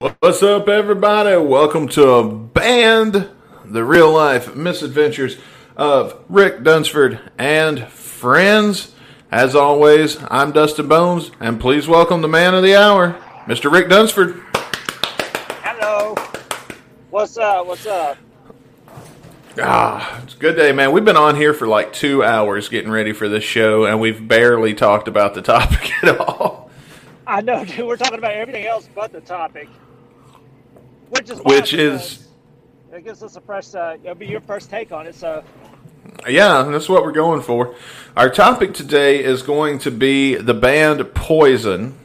What's up, everybody? Welcome to a band, the real life misadventures of Rick Dunsford and friends. As always, I'm Dustin Bones, and please welcome the man of the hour, Mr. Rick Dunsford. Hello. What's up? What's up? Ah, it's a good day, man. We've been on here for like two hours getting ready for this show, and we've barely talked about the topic at all. I know, dude. We're talking about everything else but the topic, which is Which is, it gives us a fresh. Uh, it'll be your first take on it. So yeah, that's what we're going for. Our topic today is going to be the band Poison,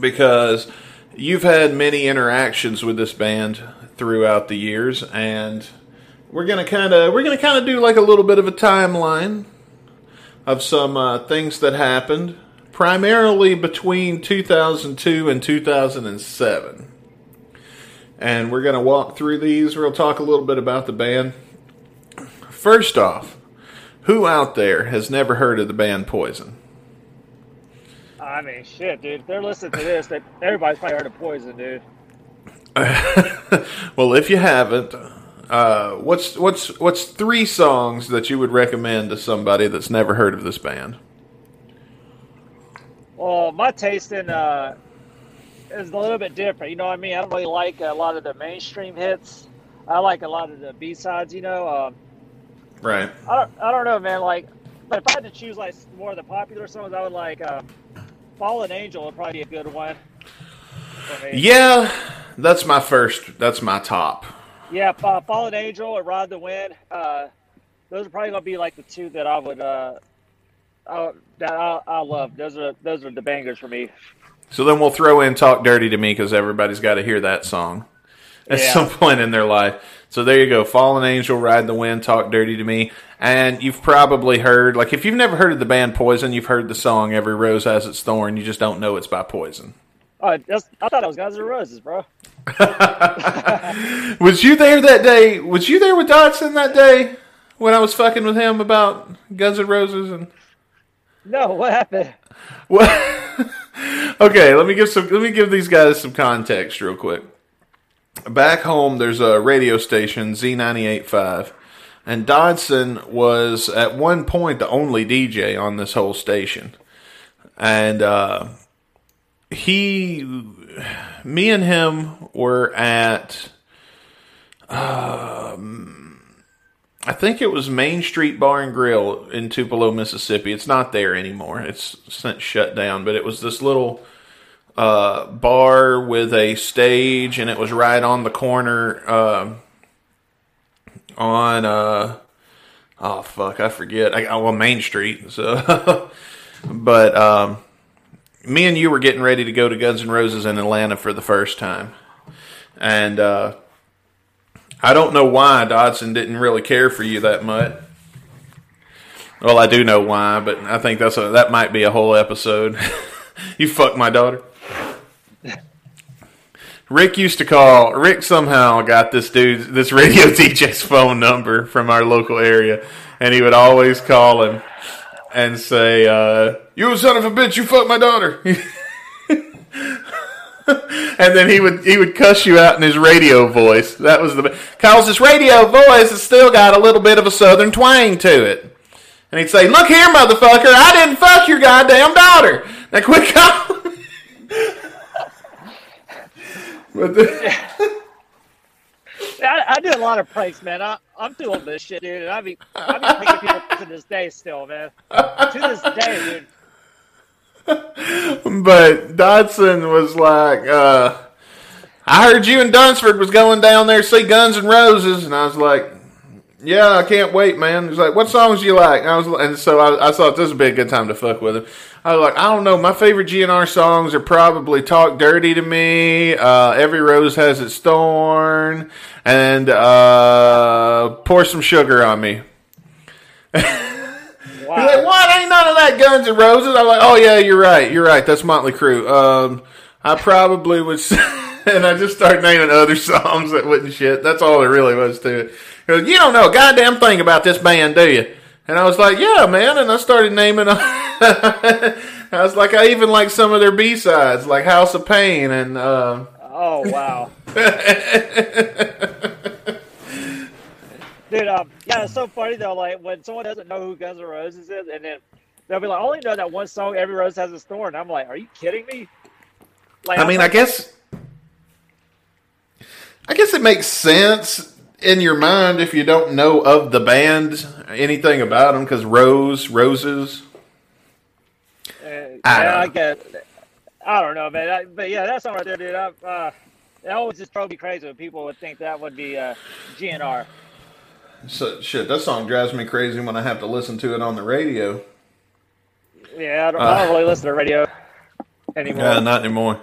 because you've had many interactions with this band throughout the years, and we're gonna kind of we're gonna kind of do like a little bit of a timeline of some uh, things that happened, primarily between 2002 and 2007. And we're gonna walk through these. We'll talk a little bit about the band. First off, who out there has never heard of the band Poison? I mean, shit, dude. If they're listening to this, everybody's probably heard of Poison, dude. well, if you haven't, uh, what's what's what's three songs that you would recommend to somebody that's never heard of this band? Well, my taste in uh, is a little bit different. You know what I mean? I don't really like a lot of the mainstream hits. I like a lot of the B sides. You know. Um, Right. I don't, I don't know, man. Like, but if I had to choose like more of the popular songs, I would like um, "Fallen Angel" would probably be a good one. Yeah, that's my first. That's my top. Yeah, uh, "Fallen Angel" or "Ride the Wind." Uh, those are probably gonna be like the two that I would uh, I, that I, I love. Those are those are the bangers for me. So then we'll throw in "Talk Dirty to Me" because everybody's got to hear that song at Yeah. some point in their life. So there you go, "Fallen Angel," "Ride the Wind," "Talk Dirty to Me," and you've probably heard, like, if you've never heard of the band Poison, you've heard the song "Every Rose Has Its Thorn." You just don't know it's by Poison. Oh, that's, I thought it was Guns N' Roses, bro. Was you there that day? Was you there with Dodson that day when I was fucking with him about Guns N' Roses and No, what happened? what? okay, let me give some. Let me give these guys some context real quick. Back home, there's a radio station Z98.5, and Dodson was at one point the only DJ on this whole station, and uh, he, me and him were at. I think it was Main Street Bar and Grill in Tupelo, Mississippi. It's not there anymore. It's since shut down, but it was this little uh, bar with a stage, and it was right on the corner uh, on uh, oh fuck, I forget. I, well, Main Street. So, but um, me and you were getting ready to go to Guns N' Roses in Atlanta for the first time, and. I don't know why Dodson didn't really care for you that much. Well, I do know why, but I think that's a, that might be a whole episode. you fuck my daughter. Rick used to call. Rick somehow got this dude, this radio DJ's phone number from our local area, and he would always call him and say, uh, "You son of a bitch! You fuck my daughter." and then he would he would cuss you out in his radio voice. That was the cause his radio voice has still got a little bit of a southern twang to it. And he'd say, "Look here, motherfucker! I didn't fuck your goddamn daughter. Now quit calling." but the, I, I do a lot of pranks, man. I, I'm doing this shit, dude, and I be I be pranking people to this day still, man. To this day, dude. But Dodson was like, uh, "I heard you and Dunsford was going down there to see Guns and Roses," and I was like. Yeah, I can't wait, man. He's like, "What songs do you like?" And I was, and so I, I thought this would be a good time to fuck with him. I was like, "I don't know. My favorite GNR songs are probably "Talk Dirty to Me," uh, "Every Rose Has Its Thorn," and uh, "Pour Some Sugar on Me." He's like, Wow. what? Ain't that Guns N' Roses. I'm like, oh yeah, you're right, you're right. That's Motley Crue. Um, I probably would, and I just started naming other songs that wouldn't shit. That's all there really was to it. Goes, you don't know a goddamn thing about this band, do you? And I was like, yeah, man. And I started naming. I was like, I even like some of their B sides, like House of Pain and uh, Oh wow. Dude, um, yeah, it's so funny though. Like when someone doesn't know who Guns N' Roses is, and then they'll be like, "I only know that one song, Every Rose Has its Thorn." I'm like, "Are you kidding me?" Like, I mean, I guess, I guess it makes sense in your mind if you don't know of the band anything about them because Rose, Roses. Uh, I, yeah, I get. I don't know, man. I, but yeah, that's all right there, dude. I, uh, it always just drove me crazy when people would think that would be uh, GNR. So shit, that song drives me crazy when I have to listen to it on the radio. Yeah, I don't, uh, I don't really listen to radio anymore. Yeah, not anymore.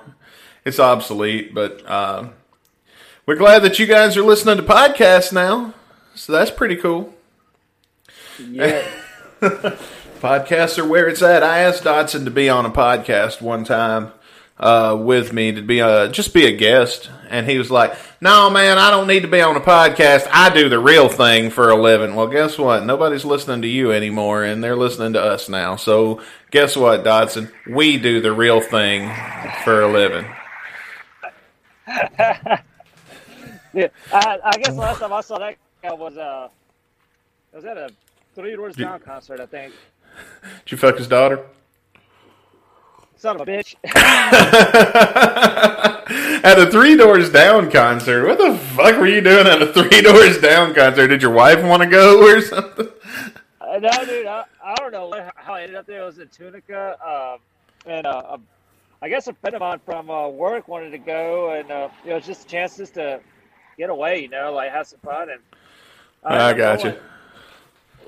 It's obsolete, but uh, we're glad that you guys are listening to podcasts now. So that's pretty cool. Yeah. podcasts are where it's at. I asked Dodson to be on a podcast one time uh, with me to be a just be a guest, and he was like, "No, man, I don't need to be on a podcast. I do the real thing for a living." Well, guess what? Nobody's listening to you anymore, and they're listening to us now. So, guess what, Dodson? We do the real thing for a living. yeah, I, I, guess last time I saw that guy was uh, was at a Three Doors Down concert, I think. Did you fuck his daughter? Son of a bitch. at a Three Doors Down concert. What the fuck were you doing at a Three Doors Down concert? Did your wife want to go or something? Uh, no, dude. I, I don't know how I ended up there. It was in Tunica. Um, and uh, I guess a friend of mine from uh, work wanted to go, and uh, you know, just a chance just to get away, you know, like have some fun. And I, I got you.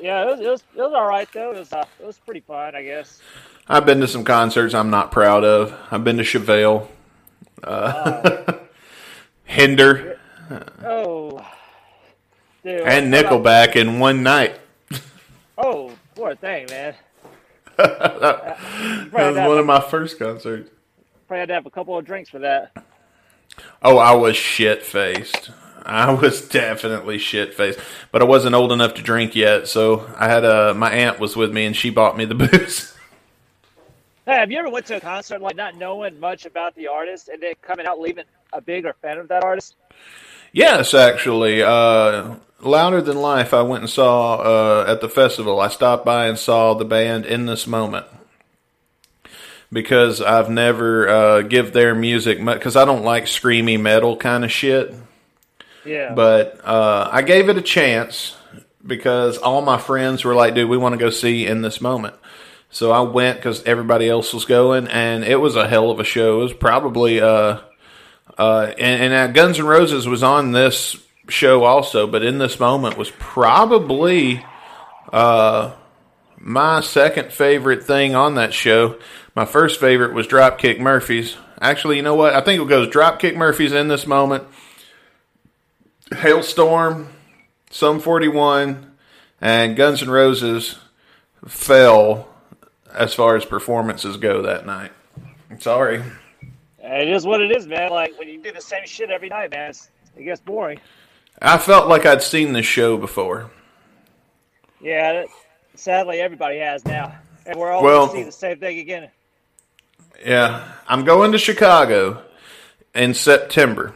Yeah, it was, it was, it was all right though. It was uh, it was pretty fun, I guess. I've been to some concerts I'm not proud of. I've been to Chevelle, uh, Hinder, oh, dude, and Nickelback in one night. Oh, poor thing, man. that, that was one of my first concerts. Probably had to have a couple of drinks for that. Oh, I was shit faced. I was definitely shit faced, but I wasn't old enough to drink yet. So I had a my aunt was with me, and she bought me the booze. Hey, have you ever went to a concert like not knowing much about the artist and then coming out leaving a bigger fan of that artist? Yes, actually. Uh, Louder Than Life, I went and saw uh, at the festival. I stopped by and saw the band in this moment because I've never uh, give their music much because I don't like screamy metal kind of shit. Yeah. But uh, I gave it a chance because all my friends were like, "Dude, we want to go see in this moment." So I went because everybody else was going, and it was a hell of a show. It was probably uh, uh, and, and uh, Guns N' Roses was on this show also, but in this moment was probably uh, my second favorite thing on that show. My first favorite was Dropkick Murphys. Actually, you know what? I think it goes Dropkick Murphys in this moment, Halestorm, Sum 41, and Guns N' Roses fell as far as performances go that night. I'm sorry. It is what it is, man. Like when you do the same shit every night, man, it gets boring. I felt like I'd seen this show before. Yeah, sadly, everybody has now, and we're all well, going to see the same thing again. Yeah, I'm going to Chicago in September.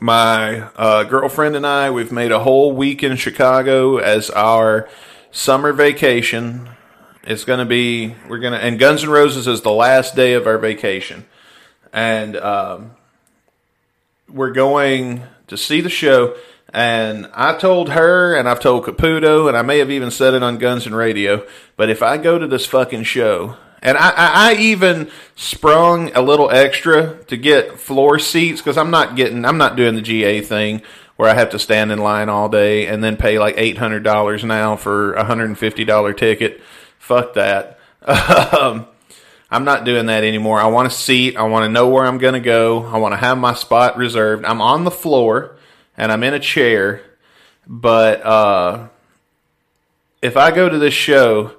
My uh, girlfriend and I, we've made a whole week in Chicago as our summer vacation it's going to be we're going to and Guns N' Roses is the last day of our vacation, and um, we're going to see the show. And I told her, and I've told Caputo, and I may have even said it on Guns and Radio. But if I go to this fucking show, and I, I, even sprung a little extra to get floor seats because I'm not getting, I'm not doing the GA thing where I have to stand in line all day and then pay like eight hundred dollars now for a hundred and fifty dollar ticket fuck that. Um, I'm not doing that anymore. I want a seat. I want to know where I'm going to go. I want to have my spot reserved. I'm on the floor and I'm in a chair. But uh, if I go to this show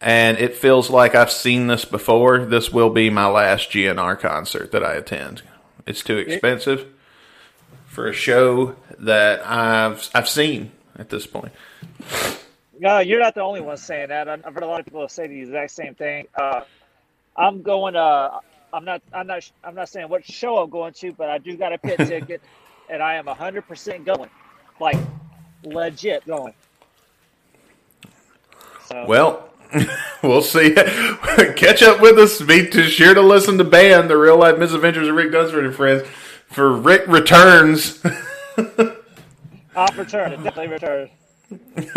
and it feels like I've seen this before, this will be my last GNR concert that I attend. It's too expensive for a show that I've I've seen at this point. No, you're not the only one saying that. I've heard a lot of people say the exact same thing. Uh, I'm going. Uh, I'm not I'm not I'm not saying what show I'm going to, but I do got a pit ticket, and I am hundred percent going, like legit going. So. Well, we'll see. Catch up with us. Be sure to listen to band the real life misadventures of Rick Dunsford and friends for Rick returns. I'll return. It definitely return.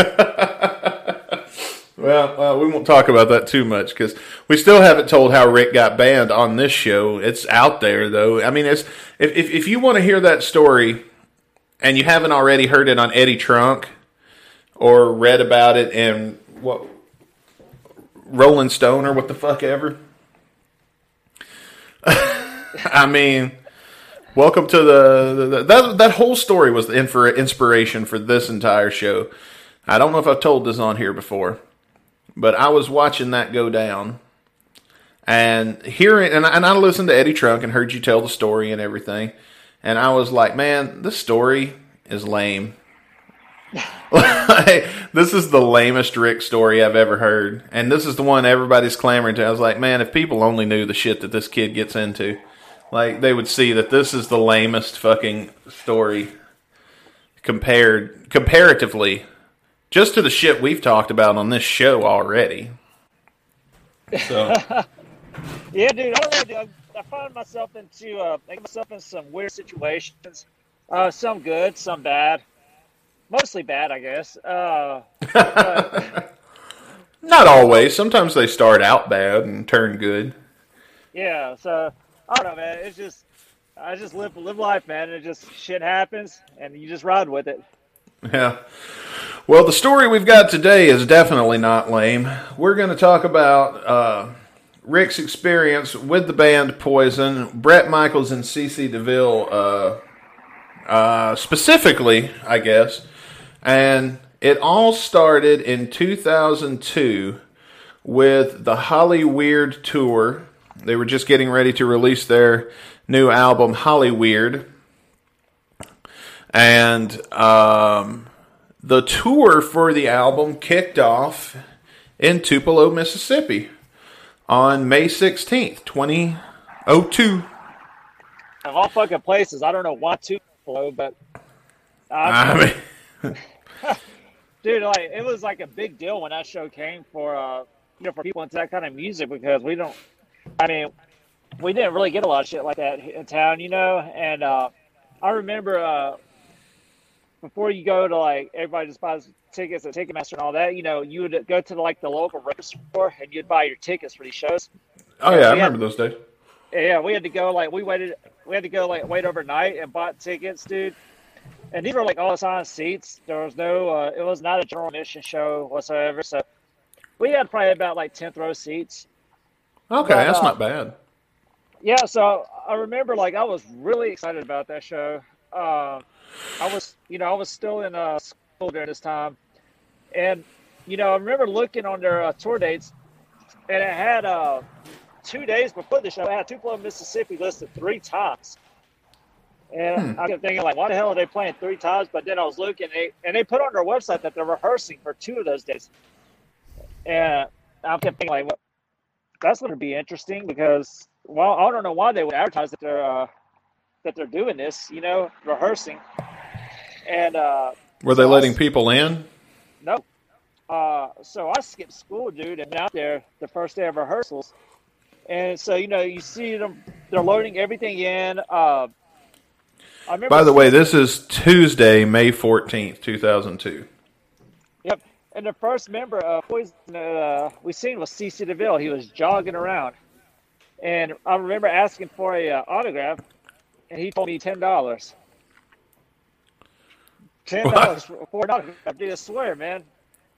well, uh, we won't talk about that too much because we still haven't told how Rick got banned on this show. It's out there though. I mean, it's if if, if you want to hear that story and you haven't already heard it on Eddie Trunk or read about it in what Rolling Stone or what the fuck ever. I mean, welcome to the, the, that that whole story was the inspiration for this entire show. I don't know if I've told this on here before, but I was watching that go down and hearing, and I, and I listened to Eddie Trunk and heard you tell the story and everything, and I was like, man, this story is lame. like, this is the lamest Rick story I've ever heard, and this is the one everybody's clamoring to. I was like, man, if people only knew the shit that this kid gets into, like they would see that this is the lamest fucking story compared comparatively just to the shit we've talked about on this show already. So. yeah, dude, I really do. I find myself into uh, myself in some weird situations. Uh, some good, some bad mostly bad, I guess. Uh, but, Not always. Sometimes they start out bad and turn good. Yeah. So I don't know, man. It's just I just live live life, man. And It just shit happens, and you just ride with it. Yeah. Well, the story we've got today is definitely not lame. We're going to talk about uh, Rick's experience with the band Poison, Bret Michaels and CC DeVille, uh, uh, specifically, I guess, and it all started in 2002 with the Hollyweird tour. They were just getting ready to release their new album, Hollyweird. And um, the tour for the album kicked off in Tupelo, Mississippi on May 16th, 2002. Of all fucking places, I don't know why Tupelo, but. I mean, Dude, like it was like a big deal when that show came for uh you know for people into that kind of music because we don't I mean we didn't really get a lot of shit like that in town, you know, and uh I remember uh before you go to like everybody just buys tickets at Ticketmaster and all that, you know, you would go to like the local record store and you'd buy your tickets for these shows. Oh yeah, I remember had, those days. Yeah, we had to go like we waited we had to go like wait overnight and bought tickets, dude and these were like all assigned seats. There was no, uh, it was not a general admission show whatsoever. So we had probably about like tenth row seats. Okay, but, that's uh, not bad. Yeah, so I remember like I was really excited about that show. Uh, I was, you know, I was still in uh, school during this time, and you know, I remember looking on their uh, tour dates, and it had uh, two days before the show, it had Tupelo, Mississippi listed three times. And hmm. I kept thinking, like, why the hell are they playing three times? But then I was looking, they, and they put on their website that they're rehearsing for two of those days. And I kept thinking, like, well, that's going to be interesting because, well, I don't know why they would advertise that they're uh, that they're doing this, you know, rehearsing. And uh, were they so letting I, people in? Nope. Uh, so I skipped school, dude, and out there the first day of rehearsals. And so, you know, you see them, they're loading everything in. Uh, by the way, this is Tuesday, May 14th, 2002. Yep. And the first member of Poison uh, we seen was CC DeVille. He was jogging around. And I remember asking for a uh, autograph, and he told me $10. $10 for an autograph. Dude, I swear, man.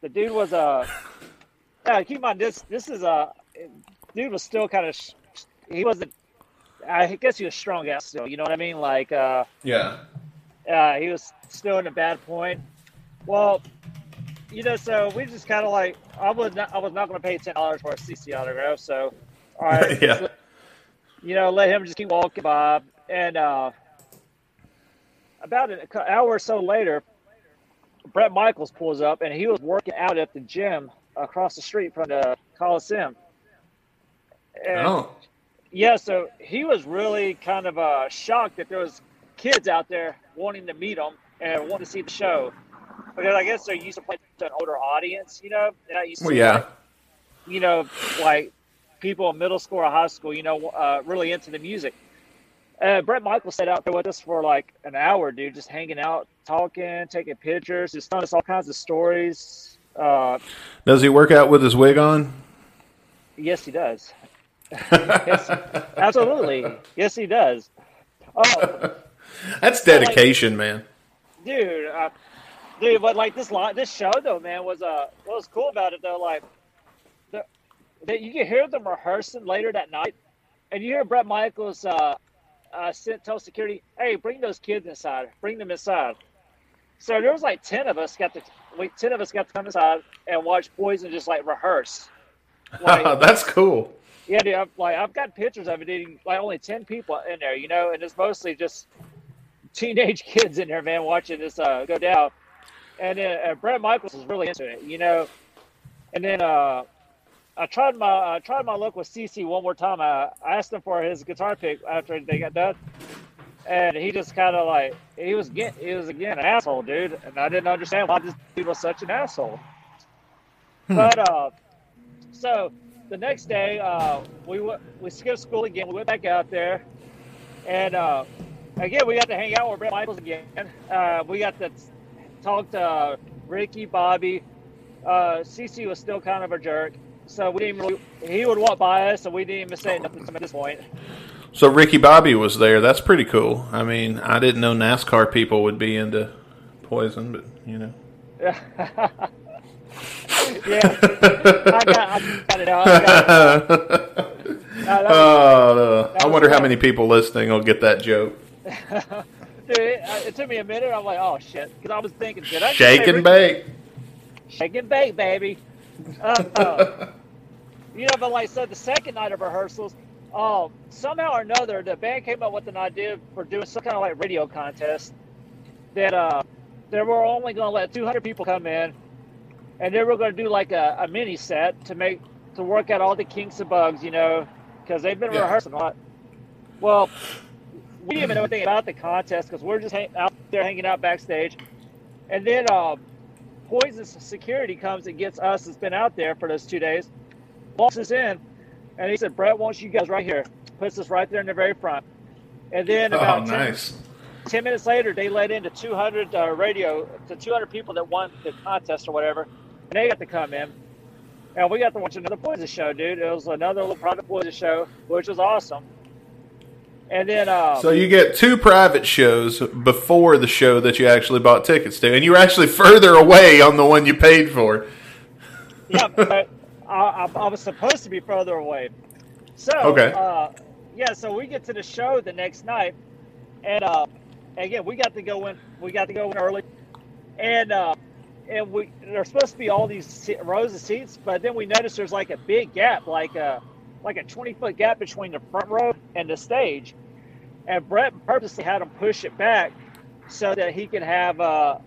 The dude was a. Uh, yeah, keep in mind, this, this is a. Uh, dude was still kind of. He wasn't I guess he was strong out still. You know what I mean? Like, uh, yeah, uh, he was still in a bad point. Well, you know, so we just kind of like I was not I was not going to pay ten dollars for a CC autograph. So, all right, yeah, so, you know, let him just keep walking by. And uh, about an hour or so later, Bret Michaels pulls up, and he was working out at the gym across the street from the Coliseum. And, oh Yeah, so he was really kind of uh, shocked that there was kids out there wanting to meet him and wanting to see the show because I guess they're used to playing to an older audience, you know. They're not used Well, to, yeah. like, you know, like people in middle school or high school, you know, uh, really into the music. Uh, Bret Michael sat out there with us for like an hour, dude, just hanging out, talking, taking pictures, just telling us all kinds of stories. Uh, Does he work out with his wig on? yes, he does. yes, absolutely. Yes, he does. Oh, That's dedication, man. dude, uh, dude, but like this li this show though, man, was uh, what was cool about it though, like, the, that you can hear them rehearsing later that night, and you hear Bret Michaels uh, uh, sent tell security, "Hey, bring those kids inside, bring them inside." So there was like ten of us got to, wait, ten of us got to come inside and watch Poison just like rehearse. Like, That's cool. yeah, dude, I've, like I've got pictures of it eating like only ten people in there, you know, and it's mostly just teenage kids in there, man, watching this uh, go down. And then uh, Bret Michaels was really into it, you know. And then uh, I tried my I tried my luck with CC one more time. I, I asked him for his guitar pick after they got done, and he just kind of like he was get he was again an asshole, dude. And I didn't understand why this dude was such an asshole. But uh, so the next day, uh, we went, we skipped school again. We went back out there, and uh, again we got to hang out with Bret Michaels again. Uh, we got to talk to Ricky, Bobby. Uh, CC was still kind of a jerk, so we didn't. Really, he would walk by us, and we didn't even say nothing to him at this point. So Ricky Bobby was there. That's pretty cool. I mean, I didn't know NASCAR people would be into poison, but you know. yeah, I got, I got it out. I got it out. That was- Oh, I wonder how many people listening will get that joke. Dude, it, uh, it took me a minute. I'm like, oh shit, because I was thinking, did I Shake and bake. Shake and bake, baby. Uh, uh, you know, but like I said, the second night of rehearsals, um, somehow or another, the band came up with an idea for doing some kind of like radio contest that uh, they were only going to let 200 people come in, and they were going to do like a, a mini set to make to work out all the kinks and bugs, you know, because they've been Yeah. rehearsing a lot. Well, we didn't even know anything about the contest because we're just hang- out there hanging out backstage, and then. Poison's security comes and gets us that's been out there for those two days, walks us in, and he said, Bret wants you guys right here. Puts us right there in the very front. And then Oh, about 10, nice. 10 minutes later, they let in the 200 uh, radio, the 200 people that won the contest or whatever, and they got to come in. And we got to watch another Poison show, dude. It was another little private Poison show, which was awesome. And then, uh, So you get two private shows before the show that you actually bought tickets to, and you were actually further away on the one you paid for. yeah, but I, I, I was supposed to be further away. So, Okay. uh, yeah, so we get to the show the next night, and uh, again, we got to go in. We got to go in early, and uh, and we there's supposed to be all these rows of seats, but then we noticed there's like a big gap, like a like a 20 foot gap between the front row and the stage, and Bret purposely had him push it back so that he could have uh,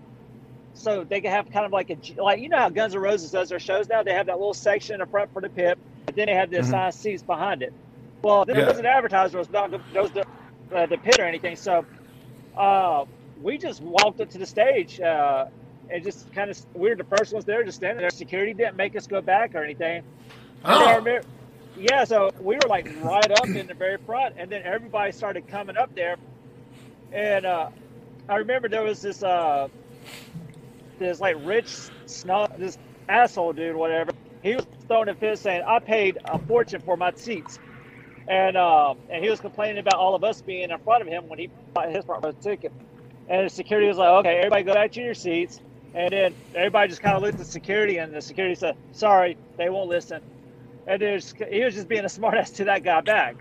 so they could have kind of like a like you know how Guns N' Roses does their shows now. They have that little section in the front for the pit, and then they have the Mhm. assigned seats behind it. Well, then Yeah. it wasn't advertised. It was not there was the, uh, the pit or anything. So uh, we just walked up to the stage uh, and just kind of we were the first ones there, just standing there. Security didn't make us go back or anything. And I Oh, remember- yeah, so we were like right up in the very front, and then everybody started coming up there. And uh, I remember there was this uh, this like rich snub, this asshole dude, whatever. He was throwing a fit saying, "I paid a fortune for my seats," and um, and he was complaining about all of us being in front of him when he bought his front row ticket. And the security was like, "Okay, everybody go back to your seats." And then everybody just kind of looked at security, and the security said, "Sorry, they won't listen." And there's, he was just being a smartass to that guy back.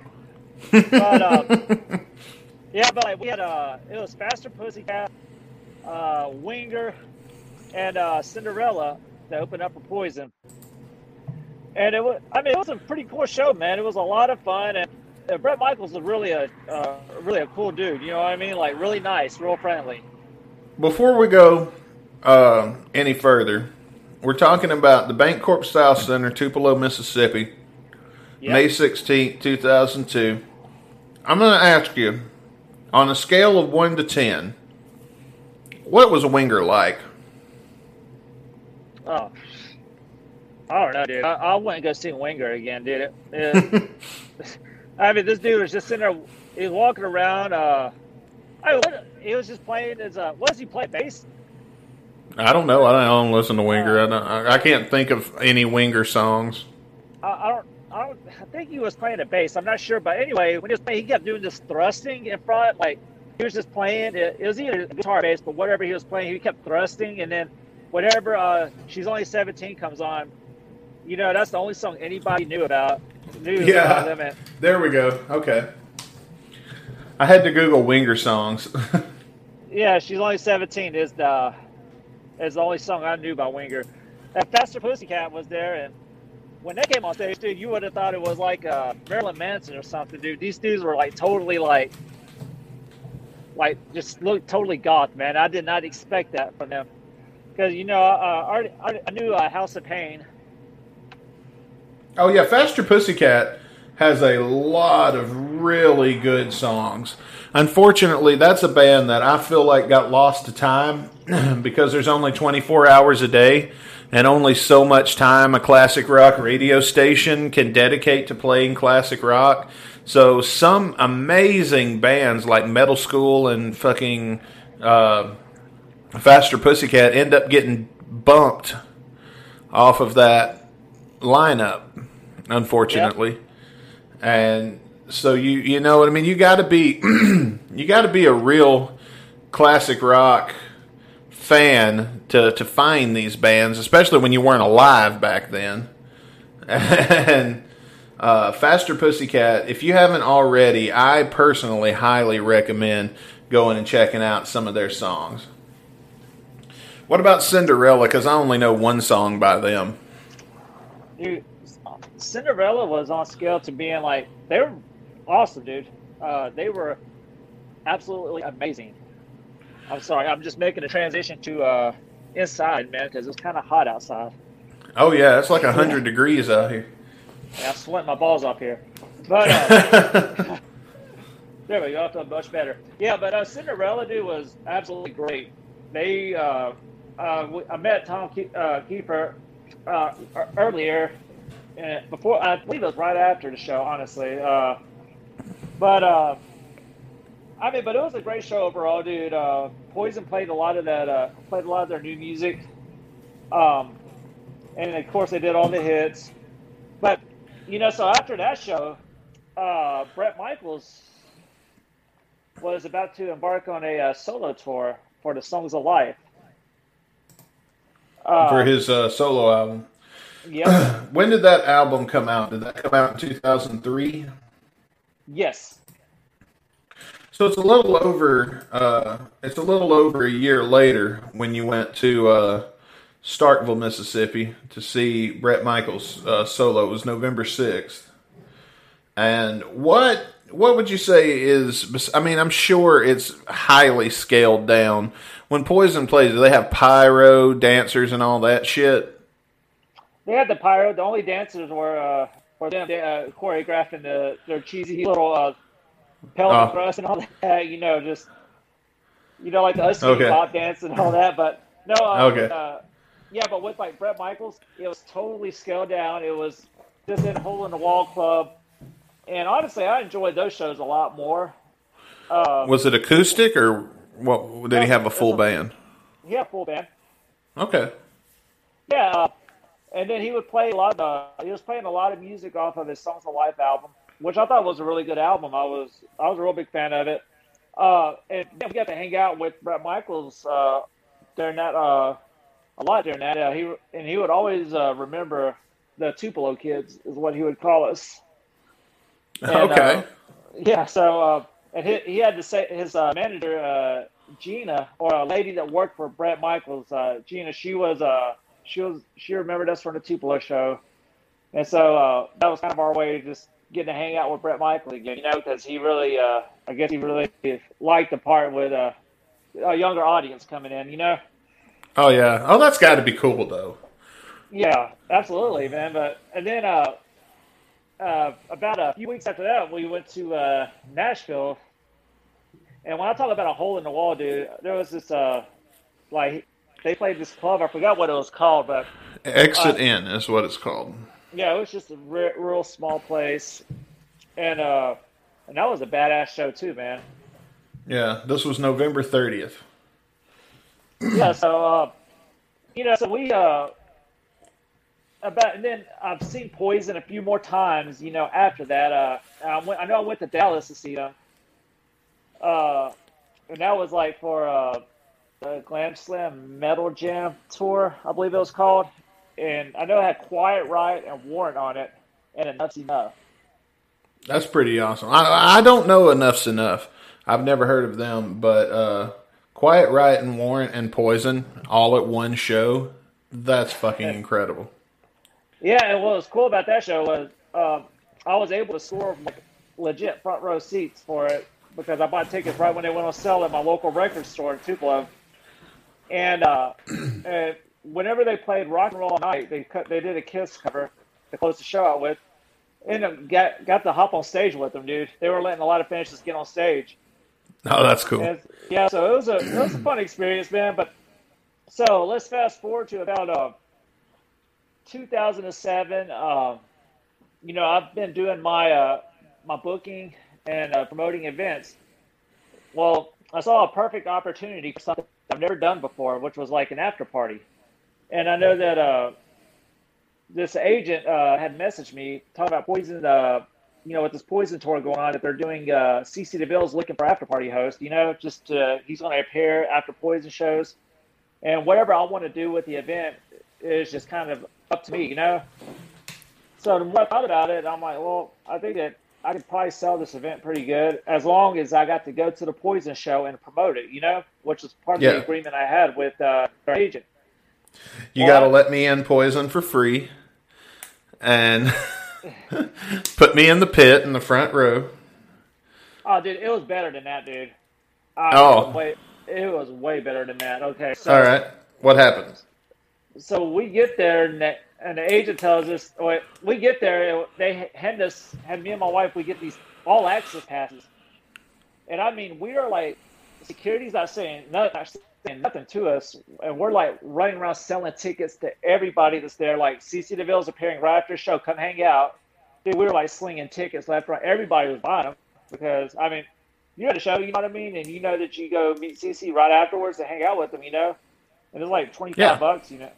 But um, yeah, but like we had a it was Faster Pussycat, uh, Winger, and uh, Cinderella that opened up for Poison. And it was, I mean, it was a pretty cool show, man. It was a lot of fun, and uh, Bret Michaels is really a uh, really a cool dude. You know what I mean? Like really nice, real friendly. Before we go um, any further, we're talking about the BancorpSouth Center, Tupelo, Mississippi. Yep. May 16th, 2002. I'm going to ask you on a scale of 1 to 10, what was a Winger like? Oh, I don't know, dude. I, I wouldn't go see Winger again, dude. It, it- I mean, this dude was just sitting there. He was walking around. Uh, I what, he was just playing his. Uh, what does he play? Bass? I don't know. I don't listen to Winger. I, don't, I I can't think of any Winger songs. I, I don't. I don't. I think he was playing a bass. I'm not sure, but anyway, when he was playing, he kept doing this thrusting in front. Like he was just playing. It, it was either guitar bass, but whatever he was playing, he kept thrusting, and then whatever. Uh, She's only 17 comes on. You know, that's the only song anybody knew about. Knew Yeah. about There we go. Okay. I had to Google Winger songs. Yeah, she's only seventeen. Is the is the only song I knew by Winger. And Faster Pussycat was there, and when they came on stage, dude, you would have thought it was like uh, Marilyn Manson or something, dude. These dudes were like totally like, like just looked totally goth, man. I did not expect that from them, because you know, uh, I I knew uh, House of Pain. oh yeah, Faster Pussycat has a lot of really good songs. Unfortunately, that's a band that I feel like got lost to time because there's only 24 hours a day and only so much time a classic rock radio station can dedicate to playing classic rock. So some amazing bands like Metal School and fucking uh, Faster Pussycat end up getting bumped off of that lineup, unfortunately. And so you you know what I mean. You got to be you got to be a real classic rock fan to to find these bands, especially when you weren't alive back then. And uh, Faster Pussycat, if you haven't already, I personally highly recommend going and checking out some of their songs. What about Cinderella? Because I only know one song by them. Dude, Cinderella was on scale to being like they were awesome, dude. Uh, they were absolutely amazing. I'm sorry, I'm just making a transition to uh, inside, man, because it's kind of hot outside. Oh yeah, it's like hundred degrees out here. And I'm sweating my balls off here. But uh, there we go. I feel much better. Yeah, but uh, Cinderella, dude, was absolutely great. They, uh, uh, I met Tom Ke- uh, Keifer uh, earlier, before I believe it was right after the show, honestly. But uh, I mean, but it was a great show overall, dude. Uh, Poison played a lot of that, uh, played a lot of their new music, um, and of course they did all the hits. But you know, so after that show, uh, Bret Michaels was about to embark on a uh, solo tour for the Songs of Life. Uh, for his uh, solo album. Yep. When did that album come out? Did that come out in 2003? Yes. So it's a little over. Uh, it's a little over a year later when you went to uh, Starkville, Mississippi, to see Bret Michaels uh, solo. It was November 6th. And what what would you say is? I mean, I'm sure it's highly scaled down. When Poison plays, do they have pyro dancers and all that shit? They had the pyro. The only dancers were were them uh, choreographing the their cheesy little uh, pelvic Oh. thrust and all that. You know, just you know, like the husky Okay. pop dance and all that. But no, uh, Okay. uh, yeah, but with like Bret Michaels, it was totally scaled down. It was just in hole in the wall club, and honestly, I enjoyed those shows a lot more. Uh, Was it acoustic or what? Did he have a full band? yeah, full band. Okay. Yeah, uh, and then he would play a lot of. he was playing a lot of music off of his Songs of Life album, which I thought was a really good album. I was I was a real big fan of it. Uh, and we got to hang out with Bret Michaels uh, during that uh, a lot during that. Uh, he and he would always uh, remember the Tupelo kids is what he would call us. And, okay. uh, yeah, so uh, and he, he had to say his uh, manager uh, Gina or a lady that worked for Bret Michaels. Uh, Gina, she was uh, she was she remembered us from the Tupelo show, and so uh, that was kind of our way to just getting to hang out with Bret Michael again. You know, because he really, uh, I guess he really liked the part with uh, a younger audience coming in. You know. Oh yeah. Oh, that's got to be cool though. Yeah, absolutely, man. But and then uh uh, about a few weeks after that, we went to uh, Nashville. And when I talk about a hole in the wall, dude, there was this uh, like they played this club. I forgot what it was called, but Exit Uh, In is what it's called. yeah, it was just a re- real small place, and uh, and that was a badass show too, man. Yeah, this was November 30th. yeah, so uh, you know, so we uh, about and then I've seen Poison a few more times. You know, after that, uh, I went. I know I went to Dallas to see them. Uh, and that was like for uh, the Glam Slam Metal Jam tour, I believe it was called. And I know it had Quiet Riot and Warrant on it, and Enuff Z'Nuff. That's pretty awesome. I, I don't know Enuff Z'Nuff. I've never heard of them, but uh, Quiet Riot and Warrant and Poison all at one show. That's fucking incredible. Yeah, and what was cool about that show was uh, I was able to score like legit front row seats for it because I bought tickets right when they went on sale at my local record store in Tupelo. And, uh, whenever they played Rock and Roll Night, they cut, they did a Kiss cover to close the show out with. And got got to hop on stage with them, dude. They were letting a lot of finishes get on stage. Oh, that's cool. And, yeah, so it was a it was a fun experience, man. But so let's fast forward to about uh, 2007. Um, you know, I've been doing my uh, my booking and uh, promoting events. Well, I saw a perfect opportunity for something I've never done before, which was like an after party. And I know that uh, this agent uh, had messaged me talking about poison. Uh, you know, with this poison tour going on, that they're doing uh, CC DeVille's looking for after party host. You know, just uh, he's going to appear after poison shows, and whatever I want to do with the event is just kind of up to me. You know. So the more I thought about it, I'm like, well, I think that I could probably sell this event pretty good as long as I got to go to the Poison show and promote it, you know, which is part of Yeah. the agreement I had with uh, our agent. You got to let me in Poison for free, and put me in the pit in the front row. Oh, dude, it was better than that, dude. Uh, Oh. it was way, it was way better than that. Okay, so All right, what happens? so we get there and the, and the agent tells us we get there they hand us had me and my wife we get these all access passes. And i mean we are like security's not saying not, not saying nothing to us and we're like running around selling tickets to everybody that's there like cc deville's appearing right after the show come hang out. Dude, we were like slinging tickets left right everybody was buying them because i mean you know the show you know what i mean and you know that you go meet cc right afterwards to hang out with them you know? And it's like 25 Yeah. bucks you know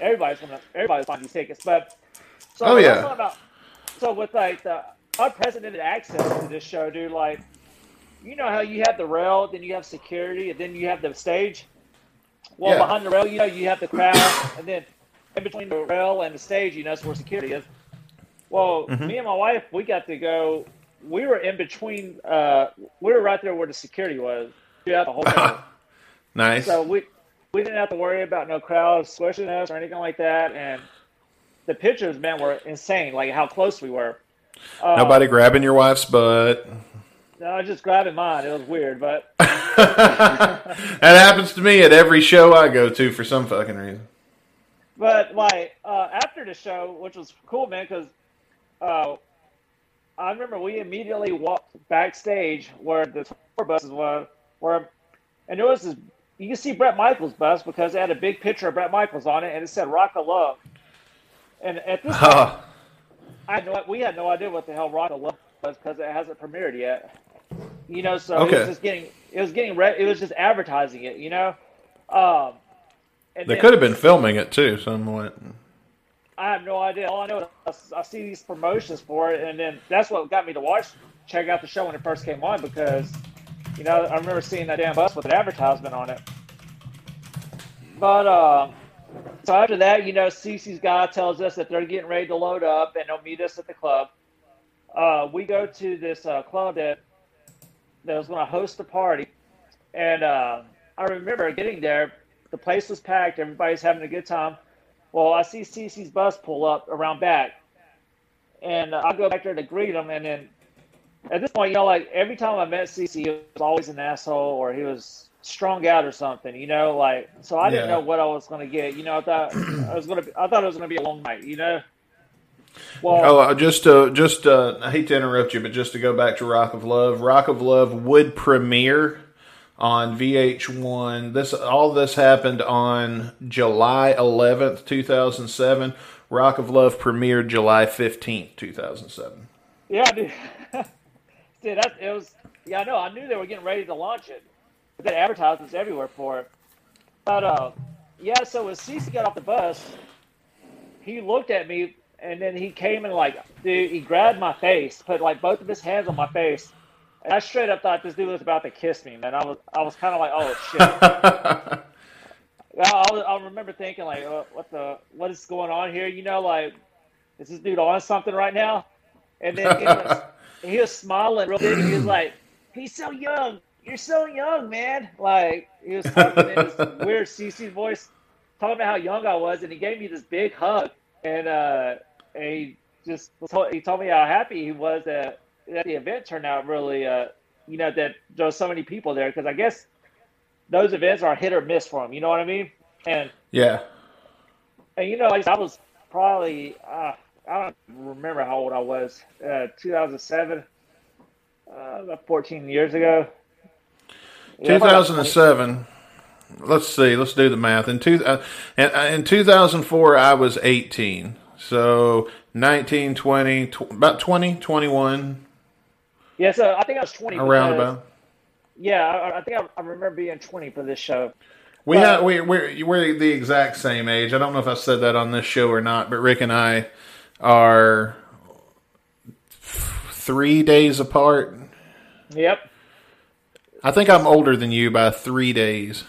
everybody's gonna everybody's buying these tickets. But so Oh, yeah. about, so with like the unprecedented access to this show, dude, like you know how you have the rail, then you have security, and then you have the stage. Well, Yeah. behind the rail, you know, you have the crowd, and then in between the rail and the stage, you know, that's where security is. Well, Mm-hmm. me and my wife, we got to go. We were in between. Uh, we were right there where the security was throughout the whole. Nice. So we we didn't have to worry about no crowds squishing us or anything like that. And the pictures, man, were insane. Like how close we were. Uh, Nobody grabbing your wife's butt. No, I just grabbing mine. It was weird, but that happens to me at every show I go to for some fucking reason. but like uh, after the show, which was cool, man, because uh, I remember we immediately walked backstage where the tour buses were, where, and there was this. You can see Bret Michaels' bus because it had a big picture of Bret Michaels on it, and it said "Rock of Love." And at this point, Oh, I had no, we had no idea what the hell Rock of Love was because it hasn't premiered yet. You know, so it was just getting, it was getting, re- it was just advertising it. You know, um, and they then could have been filming it too, somewhat. I have no idea. All I know is I, I see these promotions for it, and then that's what got me to watch, check out the show when it first came on because, you know, I remember seeing that damn bus with an advertisement on it. But um, so after that, you know, CC's guy tells us that they're getting ready to load up, and they'll meet us at the club. Uh, we go to this uh, club that that was going to host the party, and uh, I remember getting there. The place was packed. Everybody's having a good time. Well, I see CC's bus pull up around back, and uh, I go back there to greet him. And then at this point, you know, like every time I met CC, he was always an asshole or he was strung out or something. You know, like so I didn't Yeah. know what I was going to get. You know, I thought I was going to. I thought it was going to be a long night. You know. Well, Oh, uh, just to just uh, I hate to interrupt you, but just to go back to Rock of Love, Rock of Love would premiere on VH1. This all this happened on July 11th, 2007. Rock of Love premiered July 15th, 2007. yeah, dude. dude, that it was. Yeah, I know. I knew they were getting ready to launch it. But they had advertisements everywhere for it. But uh, yeah. So when CC got off the bus, he looked at me, and then he came and like, dude, he grabbed my face, put like both of his hands on my face, and I straight up thought this dude was about to kiss me, man. I was, I was kind of like, oh shit. Yeah, I, was- I remember thinking like, uh, what the, what is going on here? You know, like, is this dude on something right now? And then he was, he was smiling real big. He was like, he's so young. You're so young, man. Like he was talking in this weird CC voice, talking about how young I was, and he gave me this big hug, and uh, and he just told, he told me how happy he was that that the event turned out really, uh, you know, that there was so many people there because I guess those events are hit or miss for him. You know what I mean? And Yeah. and you know, like, I was probably uh, I don't remember how old I was. Uh, 2007, uh, about 14 years ago. Yeah, 2007. Let's see. Let's do the math. In two, uh, in, uh, in 2004, I was 18. So 19, 20, tw- about 20, 21, Yeah, so I think I was 20. around because- about. Yeah, I, I think I, I remember being 20 for this show. We Well- have we we're, we're the exact same age. I don't know if I said that on this show or not, but Rick and I are three days apart. Yep. I think I'm older than you by three days.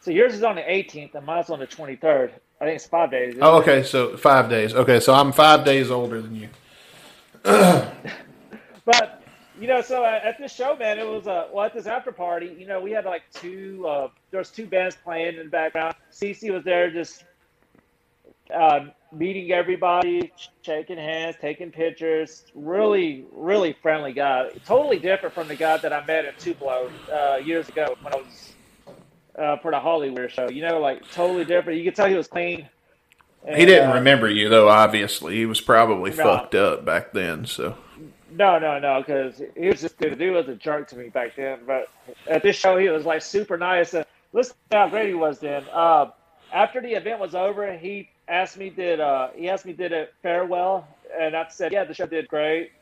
So yours is on the 18th, and mine's on the 23rd. I think it's five days. Oh, it? okay, so five days. Okay, so I'm five days older than you. But you know, so at this show, man, it was uh, well at this after party. You know, we had like two. Uh, there was two bands playing in the background. CC was there, just uh, meeting everybody, shaking hands, taking pictures. Really, really friendly guy. Totally different from the guy that I met at Tupelo uh, years ago when I was uh, for the Hollyweird show. You know, like totally different. You could tell he was clean. He didn't uh, remember you though. Obviously, he was probably No. fucked up back then. So No, no, no, because he was just dude was a jerk to me back then. But at this show, he was like super nice. And listen to how great he was then. Uh, after the event was over, he asked me did uh, he asked me did it farewell, and I said yeah, the show did great,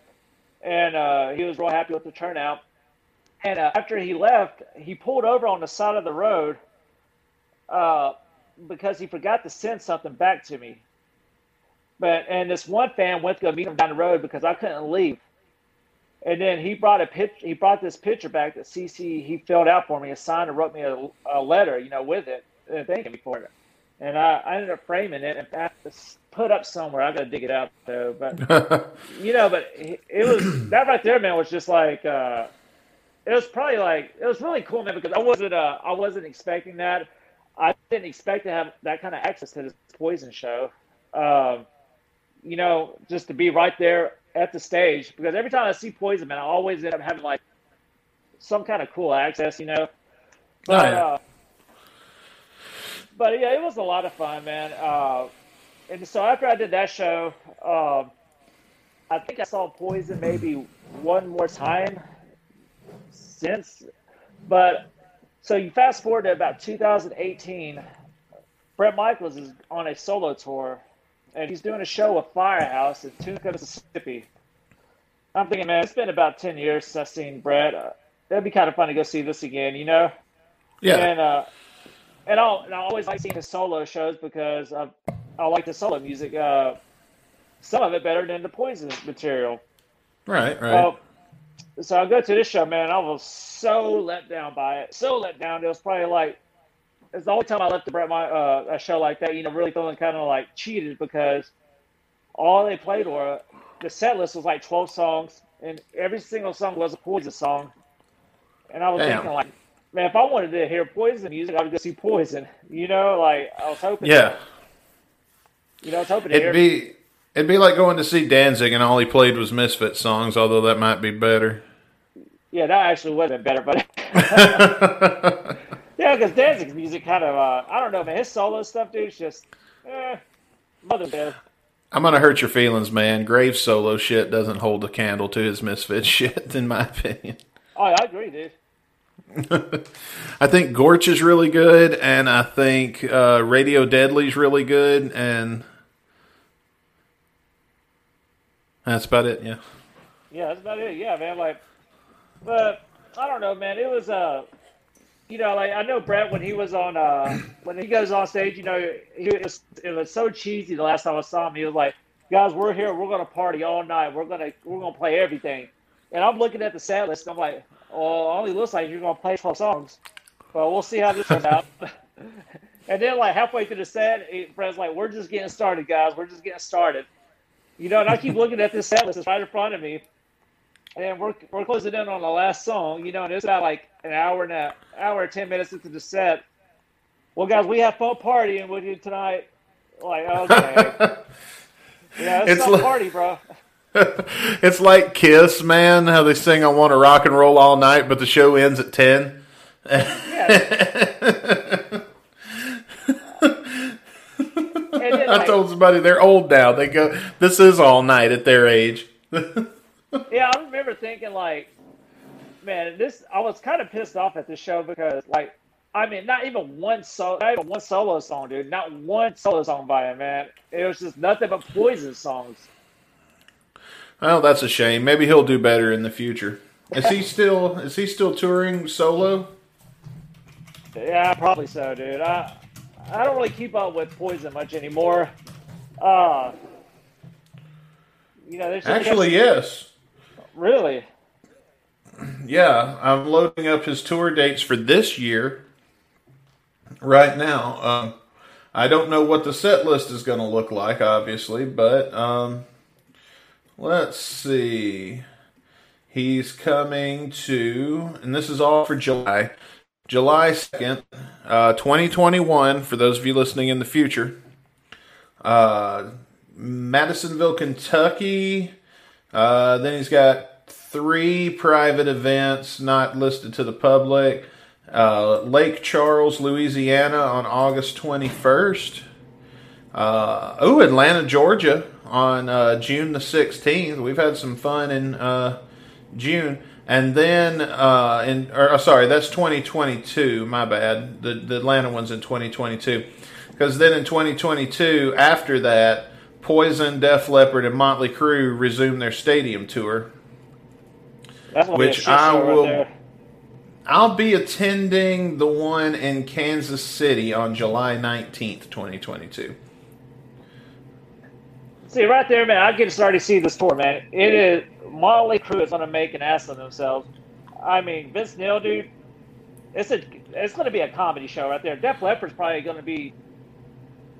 and uh, he was real happy with the turnout. And uh, after he left, he pulled over on the side of the road uh, because he forgot to send something back to me. But and this one fan went to go meet him down the road because I couldn't leave. And then he brought a pitch. He brought this picture back that CC he filled out for me, a signed, and wrote me a, a letter, you know, with it, thanking me for it. And I, I ended up framing it and I put up somewhere. I got to dig it out though. But you know, but it was that right there, man, was just like uh, it was probably like it was really cool, man, because I wasn't uh, I wasn't expecting that. I didn't expect to have that kind of access to this Poison show. Um, you know, just to be right there at the stage because every time I see Poison, man, I always end up having like some kind of cool access, you know. But, yeah. uh, but yeah, it was a lot of fun, man. Uh, and so after I did that show, um, I think I saw Poison maybe one more time since. But so you fast forward to about 2018, Bret Michaels is on a solo tour, and he's doing a show with Firehouse in Tunica, Mississippi. I'm thinking, man, it's been about 10 years since I've seen Bret. Uh, it'd be kind of fun to go see this again, you know? yeah, And uh, and I and I always like seeing his solo shows because I, I like the solo music. Uh, some of it better than the Poison material. right, right. Well, so I go to this show, man. I was so let down by it. So let down. It was probably like it's the only time I left the Bret my uh, a show like that. You know, really feeling kind of like cheated because all they played were the set list was like twelve songs, and every single song was a Poison song. And I was Damn. thinking like, man, if I wanted to hear Poison music, I would go see Poison. You know, like I was hoping. yeah, You know, I was hoping to it'd be it'd be like going to see Danzig and all he played was Misfit songs. Although that might be better. Yeah, that actually would have been better, but yeah, because Danzig's music kind of uh, I don't know, man. His solo stuff, dude, is just eh, mother dead. I'm gonna hurt your feelings, man. Grave solo shit doesn't hold a candle to his misfit shit, in my opinion. Oh, I agree, dude. I think Gorch is really good, and I think uh, Radio Deadly's really good, and that's about it. Yeah. Yeah, that's about it. Yeah, man. Like, but I don't know, man. It was uh, you know, like I know Bret when he was on uh when he goes on stage, you know, he was, it was so cheesy the last time I saw him. He was like, "Guys, we're here. We're gonna party all night. We're gonna we're gonna play everything." And I'm looking at the set list. I'm like, "Oh, it only looks like you're gonna play 12 songs." But we'll see how this turns out. and then like halfway through the set, Bret's like, "We're just getting started, guys. We're just getting started." You know, and I keep looking at this set list. It's right in front of me and we're we're closing in on the last song, you know, and it's about like an hour and a hour ten minutes into the set. Well, guys, we have fun partying with you tonight. Like, okay, yeah, it's, it's like, party, bro. it's like Kiss, man. How they sing "I Want to Rock and Roll All Night," but the show ends at ten. Yeah. Then, I told somebody they're old now. They go, "This is all night at their age." yeah, I remember thinking like, man, this. I was kind of pissed off at this show because like, I mean, not even one solo, not even one solo song, dude. Not one solo song by him, man. It was just nothing but Poison songs. Well, that's a shame. Maybe he'll do better in the future. Is he still? is he still touring solo? Yeah, probably so, dude. I I don't really keep up with Poison much anymore. Uh, you know, there's actually yes. Really? Yeah, I'm loading up his tour dates for this year right now. Um, I don't know what the set list is going to look like, obviously, but um, let's see. He's coming to, and this is all for July, July 2nd, uh, 2021, for those of you listening in the future. Uh, Madisonville, Kentucky, uh, then he's got three private events not listed to the public. Uh, Lake Charles, Louisiana on August 21st. Uh, oh, Atlanta, Georgia on uh, June the 16th. We've had some fun in uh, June. And then, uh, in or uh, sorry, that's 2022. My bad. The, the Atlanta one's in 2022. Because then in 2022, after that, Poison, Def Leppard, and Motley Crue resume their stadium tour. which I will. Right I'll be attending the one in Kansas City on July 19th, 2022. See, right there, man, I can to see this tour, man. It is Motley Crue is to make an ass of themselves. I mean, Vince Neil, dude, it's a it's going to be a comedy show right there. Def Leppard's probably going to be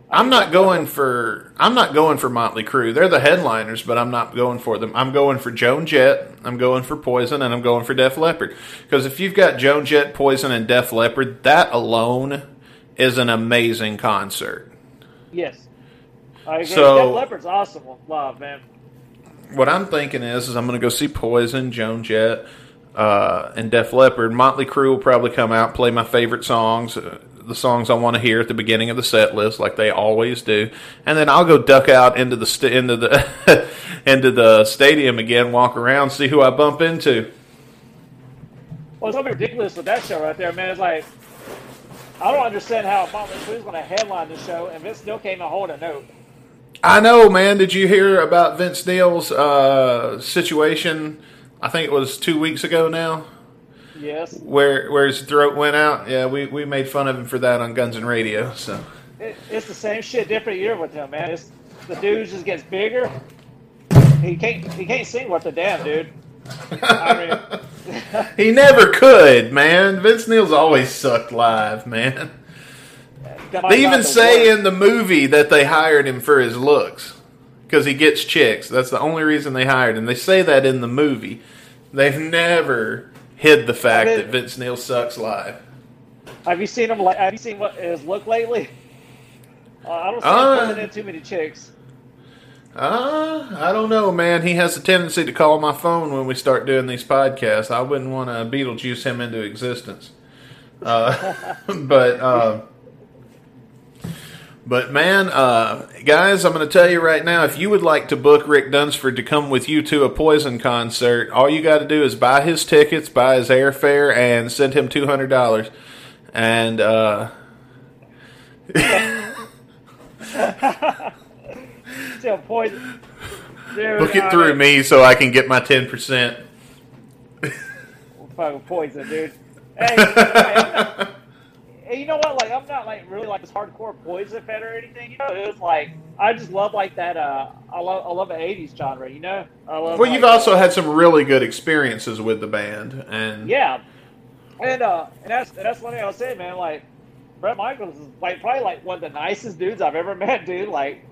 I'm not going for I'm not going for Motley Crue. They're the headliners, but I'm not going for them. I'm going for Joan Jett. I'm going for Poison, and I'm going for Def Leppard. Because if you've got Joan Jett, Poison, and Def Leppard, that alone is an amazing concert. Yes, So, Def Leppard's awesome live, man. What I'm thinking is, is I'm going to go see Poison, Joan Jett, uh, and Def Leppard. Motley Crue will probably come out, play my favorite songs. Uh, the songs I want to hear at the beginning of the set list, like they always do, and then I'll go duck out into the st- into the into the stadium again, walk around, see who I bump into. Well, it's something ridiculous with that show right there, man. It's like I don't understand how Motley Crue's going to headline the show, and Vince still came and hold a note. I know, man. Did you hear about Vince Neil's uh, situation? I think it was two weeks ago now. Yes. Where where his throat went out. Yeah, we, we made fun of him for that on Guns and Radio. So it, it's the same shit, different year with him, man. It's, the dude just gets bigger. He can't he can't sing worth a damn, dude. I mean, he never could, man. Vince Neil's always sucked live, man. They even say work. in the movie that they hired him for his looks because he gets chicks. That's the only reason they hired him. They say that in the movie. They've never hid the fact that Vince Neil sucks live. Have you seen him? Have you seen what his look lately? Uh, I don't see uh, him pulling in too many chicks. Uh, I don't know, man. He has a tendency to call my phone when we start doing these podcasts. I wouldn't want to Beetlejuice him into existence. Uh, but uh, But man, uh, guys, I'm going to tell you right now if you would like to book Rick Dunsford to come with you to a Poison concert, all you got to do is buy his tickets, buy his airfare, and send him $200. And, uh, Still poison. Dude, book it through me so I can get my 10%. Fucking poison, dude. Hey, hey, you know what? Like, I'm not like really like this hardcore poison fan or anything. You know, it was like I just love like that. Uh, I love I love the '80s genre. You know, I love. Well, you've also had some really good experiences with the band. And Yeah, and uh, and that's and that's one thing I was saying, man. Like, Bret Michaels is like probably like one of the nicest dudes I've ever met, dude. Like,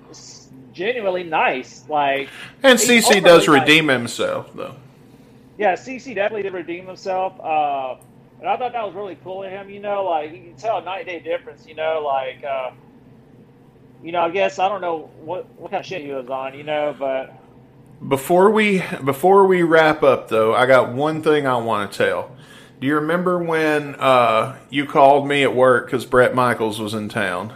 genuinely nice. Like, And CC does nice. redeem himself, though. yeah, CC definitely did redeem himself. Uh, and I thought that was really cool of him. You know, like you can tell a night day difference. You know, like, uh, you know, I guess I don't know what what kind of shit he was on. You know, but Before we before we wrap up, though, I got one thing I want to tell. Do you remember when uh, you called me at work because Bret Michaels was in town,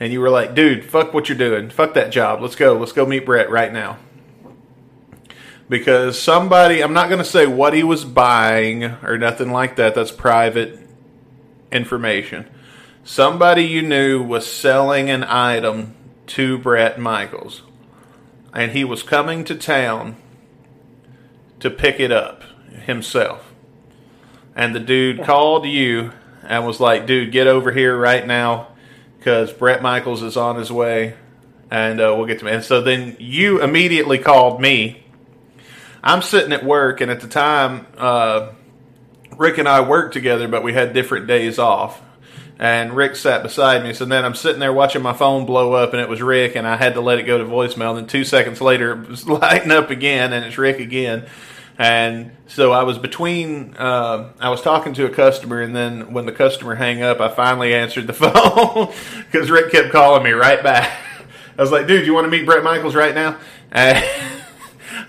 and you were like, "Dude, fuck what you're doing. Fuck that job. Let's go. Let's go meet Bret right now." Because somebody, I'm not going to say what he was buying or nothing like that. That's private information. Somebody you knew was selling an item to Bret Michaels, and he was coming to town to pick it up himself. And the dude called you and was like, dude, get over here right now because Bret Michaels is on his way and uh, we'll get to him. And so then you immediately called me. I'm sitting at work, and at the time, uh, Rick and I worked together, but we had different days off. And Rick sat beside me. So then I'm sitting there watching my phone blow up, and it was Rick, and I had to let it go to voicemail. And then two seconds later, it was lighting up again, and it's Rick again. And so I was between, uh, I was talking to a customer, and then when the customer hang up, I finally answered the phone because Rick kept calling me right back. I was like, dude, you want to meet Bret Michaels right now? And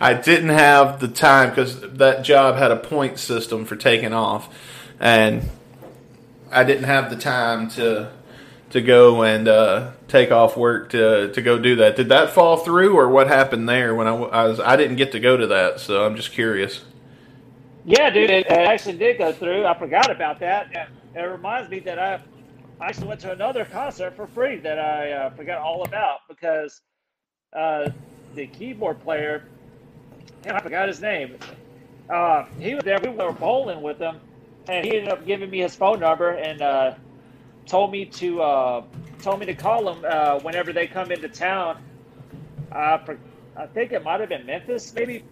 I didn't have the time because that job had a point system for taking off. And I didn't have the time to to go and uh, take off work to to go do that. Did that fall through, or what happened there? When I, I was, I didn't get to go to that, so I'm just curious. yeah, dude, it, actually did go through. I forgot about that. It reminds me that I I actually went to another concert for free that I uh, forgot all about because uh, the keyboard player, I forgot his name. Uh, he was there. We were bowling with him, and he ended up giving me his phone number and uh, told me to uh, told me to call him uh, whenever they come into town. Uh, for, I think it might have been Memphis, maybe.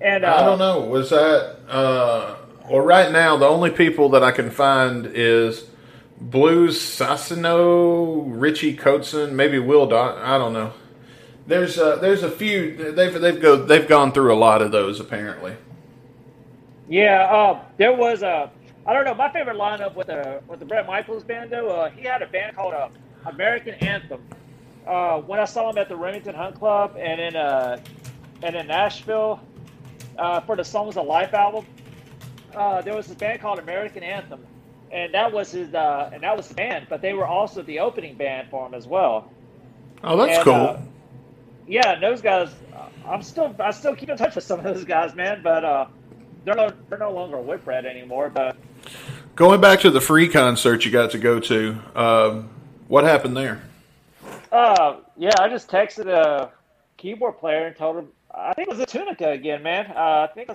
And uh, I don't know. Was that? Uh, well, right now the only people that I can find is Blues Saraceno, Richie Kotzen, maybe Will Don. I don't know. There's uh, there's a few. They've they've go they've gone through a lot of those apparently. Yeah, uh, there was a. I don't know. My favorite lineup with the with the Bret Michaels band though. Uh, he had a band called uh, American Anthem. Uh, when I saw him at the Remington Hunt Club and in uh, and in Nashville uh, for the Songs of Life album, uh, there was this band called American Anthem, and that was his uh, and that was the band. But they were also the opening band for him as well. Oh, that's And, cool. Yeah, those guys. uh, I'm still I still keep in touch with some of those guys, man. But uh, they're no they're no longer with Bret anymore. But Going back to the free concert you got to go to, um, what happened there? uh, yeah, I just texted a keyboard player and told him I think it was a Tunica again, man. Uh, I think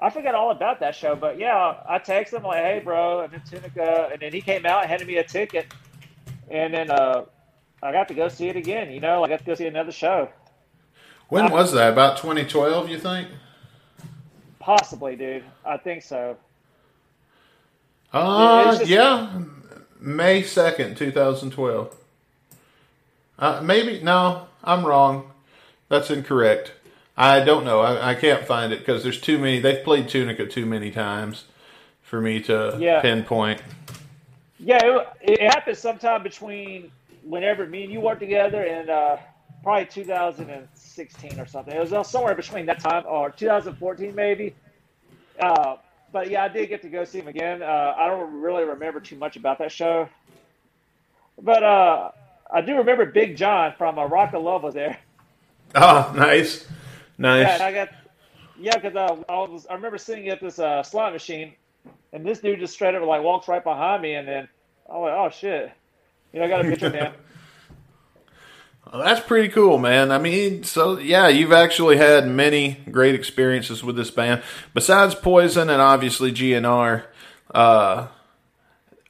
I forgot all about that show, but yeah, I texted him like, "Hey, bro, I'm in Tunica," and then he came out and handed me a ticket, and then uh, I got to go see it again. You know, I got to go see another show. When was that? About 2012, you think? Possibly, dude. I think so. Uh, just- yeah, May 2nd, 2012. Uh, maybe, no, I'm wrong. That's incorrect. I don't know. I, I can't find it because there's too many. They've played Tunica too many times for me to Yeah. pinpoint. Yeah, it, it happened sometime between whenever me and you worked together in uh, probably 2016 or something. It was uh, somewhere between that time or 2014 maybe. Uh, but yeah, I did get to go see him again. Uh, I don't really remember too much about that show, but uh, I do remember Big John from uh, Rock of Love was there. Oh, nice, nice. Yeah, I got yeah, because uh, I was I remember sitting at this uh, slot machine, and this dude just straight up like walks right behind me, and then I went, oh shit, you know, I got a picture him. Well, that's pretty cool, man. I mean, so yeah, you've actually had many great experiences with this band. Besides Poison and obviously GNR, uh,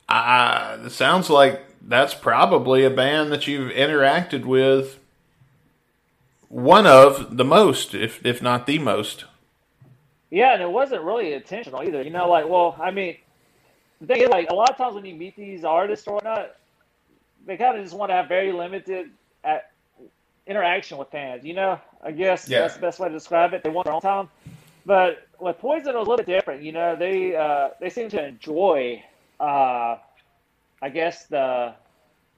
I, it sounds like that's probably a band that you've interacted with one of the most, if if not the most. Yeah, and it wasn't really intentional either. You know, like, well, I mean, the thing is, like, a lot of times when you meet these artists or whatnot, they kind of just want to have very limited at, interaction with fans. You know, I guess Yeah. that's the best way to describe it. They want their own time. But with Poison, it was a little bit different. You know, they uh, they seem to enjoy, uh, I guess the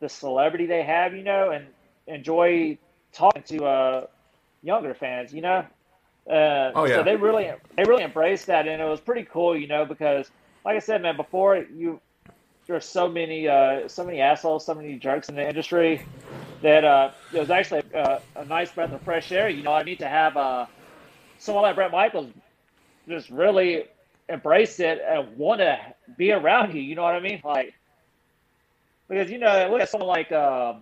the celebrity they have. You know, and enjoy talking to uh, younger fans. You know. Uh, Oh, yeah. So they really they really embraced that, and it was pretty cool. You know, because like I said, man, before you there's so many uh, so many assholes, so many jerks in the industry that uh, it was actually uh, a nice breath of fresh air. You know, I need to have uh, someone like Bret Michaels just really embrace it and want to be around you. You know what I mean? Like because you know, look at someone like uh,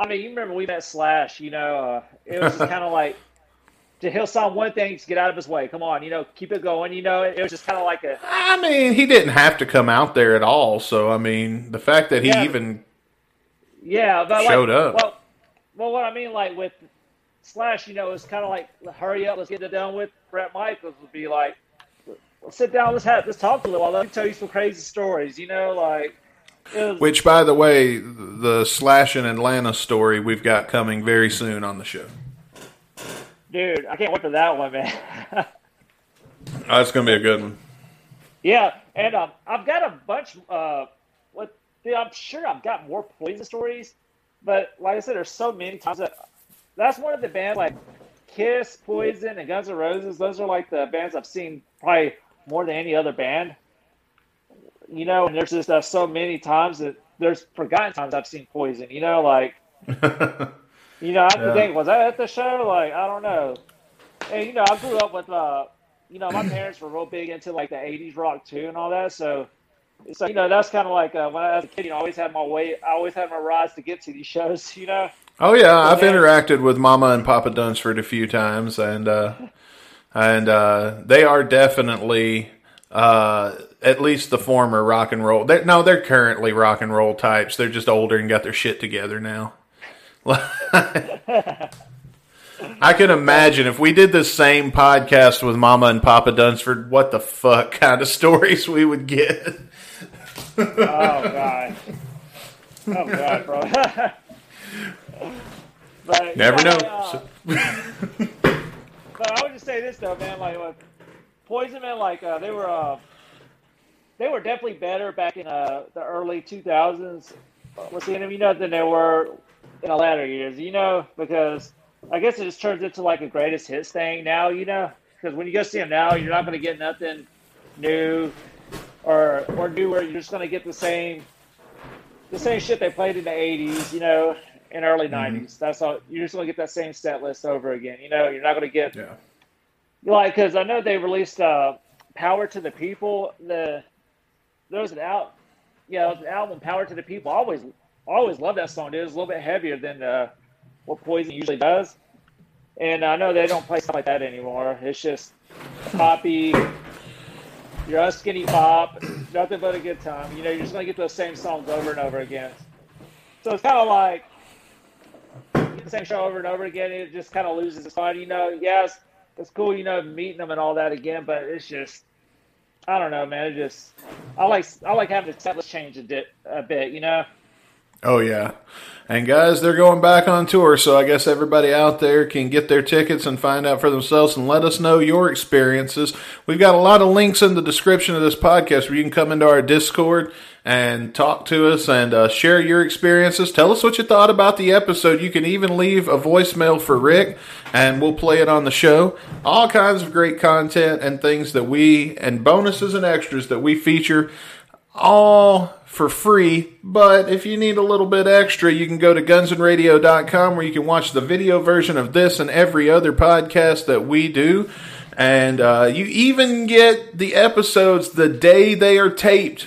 I mean, you remember we met Slash. You know, uh, it was just kind of like. He'll sign one thing to get out of his way. Come on, you know, keep it going. You know, it was just kind of like a I mean, he didn't have to come out there at all. So I mean, the fact that he Yeah. even Yeah, but Showed like, up. Well, well, what I mean, like with Slash, you know, it's kind of like hurry up, let's get it done with. Bret Michaels would be like, let's sit down, let's have, let's talk a little while. Let me tell you some crazy stories. You know, like was, Which, by the way, the Slash in Atlanta story we've got coming very soon on the show. Dude, I can't wait for that one, man. Oh, that's going to be a good one. yeah, and um, I've got a bunch. Uh, what dude, I'm sure I've got more poison stories, but like I said, there's so many times that that's one of the bands like Kiss, Poison, and Guns N' Roses. Those are like the bands I've seen probably more than any other band. You know, and there's just uh, so many times that there's forgotten times I've seen Poison. You know, like you know, I have Yeah. think, was I at the show? Like, I don't know. And you know, I grew up with uh, you know, my parents were real big into like the '80s rock too and all that. So, so you know, that's kind of like uh, when I was a kid, you know, I always had my way, I always had my rides to get to these shows. You know. Oh yeah, I've Yeah. interacted with Mama and Papa Dunsford a few times, and uh, and uh, they are definitely uh, at least the former rock and roll. They're, no, they're currently rock and roll types. They're just older and got their shit together now. I can imagine if we did the same podcast with Mama and Papa Dunsford, what the fuck kind of stories we would get. Oh god. Oh god, bro. but Never know. uh, but I would just say this though, man. Like, like Poison, man, like uh, they were, uh, they were definitely better back in uh, the early 2000s. What's the you know than they were in the latter years. You know, because I guess it just turns into like a greatest hits thing now. You know, because when you go see them now, you're not going to get nothing new or or newer. You're just going to get the same the same shit they played in the 80s. You know. In early Mm-hmm. 90s, that's all. You're just gonna get that same set list over again. You know, you're not gonna get Yeah. like because I know they released uh, "Power to the People." The there was an out, yeah, it was an album "Power to the People." I always, I always love that song. Dude. It was a little bit heavier than uh, what Poison usually does, and I know they don't play stuff like that anymore. It's just poppy. You're a skinny pop, nothing but a good time. You know, you're just gonna get those same songs over and over again. So it's kind of like the same show over and over again. It just kind of loses its fun. You know, yes, it's cool, you know, meeting them and all that again, but it's just, I don't know, man. It just, I like, I like having the set list change a bit, a bit, you know. Oh yeah. And guys, they're going back on tour, so I guess everybody out there can get their tickets and find out for themselves and let us know your experiences. We've got a lot of links in the description of this podcast where you can come into our Discord and talk to us and uh, share your experiences. Tell us what you thought about the episode. You can even leave a voicemail for Rick and we'll play it on the show. All kinds of great content and things that we and bonuses and extras that we feature all for free. But if you need a little bit extra, you can go to gunsandradio.com where you can watch the video version of this and every other podcast that we do. And uh, you even get the episodes the day they are taped.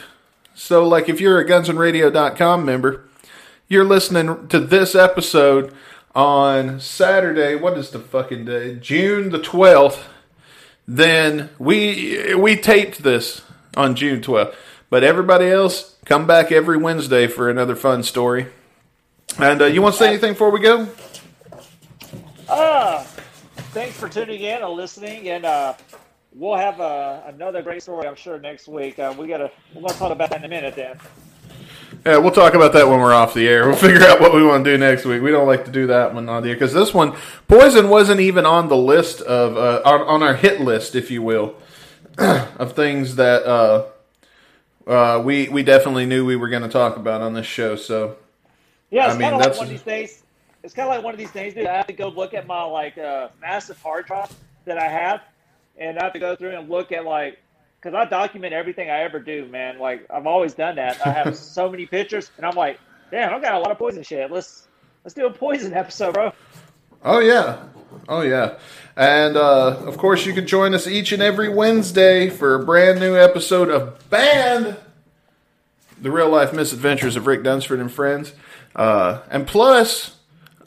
So, like, if you're a gunsandradio.com member, you're listening to this episode on Saturday. What is the fucking day? June the 12th. Then we we taped this on June 12th. But everybody else, come back every Wednesday for another fun story. And uh, you want to say anything before we go? Uh, thanks for tuning in and listening. And uh, we'll have uh, another great story, I'm sure, next week. Uh, we gotta we're gonna talk about that in a minute. Then. Yeah, we'll talk about that when we're off the air. We'll figure out what we want to do next week. We don't like to do that one on the air because this one, Poison, wasn't even on the list of uh, on, on our hit list, if you will, of things that uh, uh, we we definitely knew we were going to talk about on this show. So Yeah, I it's mean, kind of like one of these days. It's kind of like one of these things, dude. I have to go look at my like uh, massive hard drive that I have, and I have to go through and look at like because I document everything I ever do, man. Like I've always done that. I have so many pictures, and I'm like, damn, I've got a lot of poison shit. Let's let's do a poison episode, bro. Oh yeah, oh yeah, and uh, of course you can join us each and every Wednesday for a brand new episode of Band, the real life misadventures of Rick Dunsford and friends, uh, and plus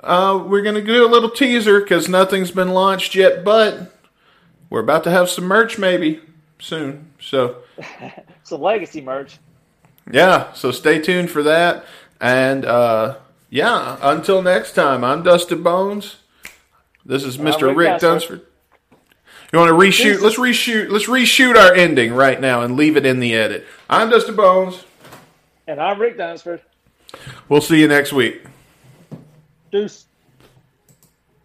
uh, we're gonna do a little teaser because nothing's been launched yet, but we're about to have some merch maybe soon. So a legacy merch. yeah, so stay tuned for that, and uh, yeah, until next time, I'm Dustin Bones. This is Mr. Rick. Dunsford. You want to reshoot? Let's reshoot. Let's reshoot our ending right now and leave it in the edit. I'm Dustin Bones. And I'm Rick Dunsford. We'll see you next week. Deuce.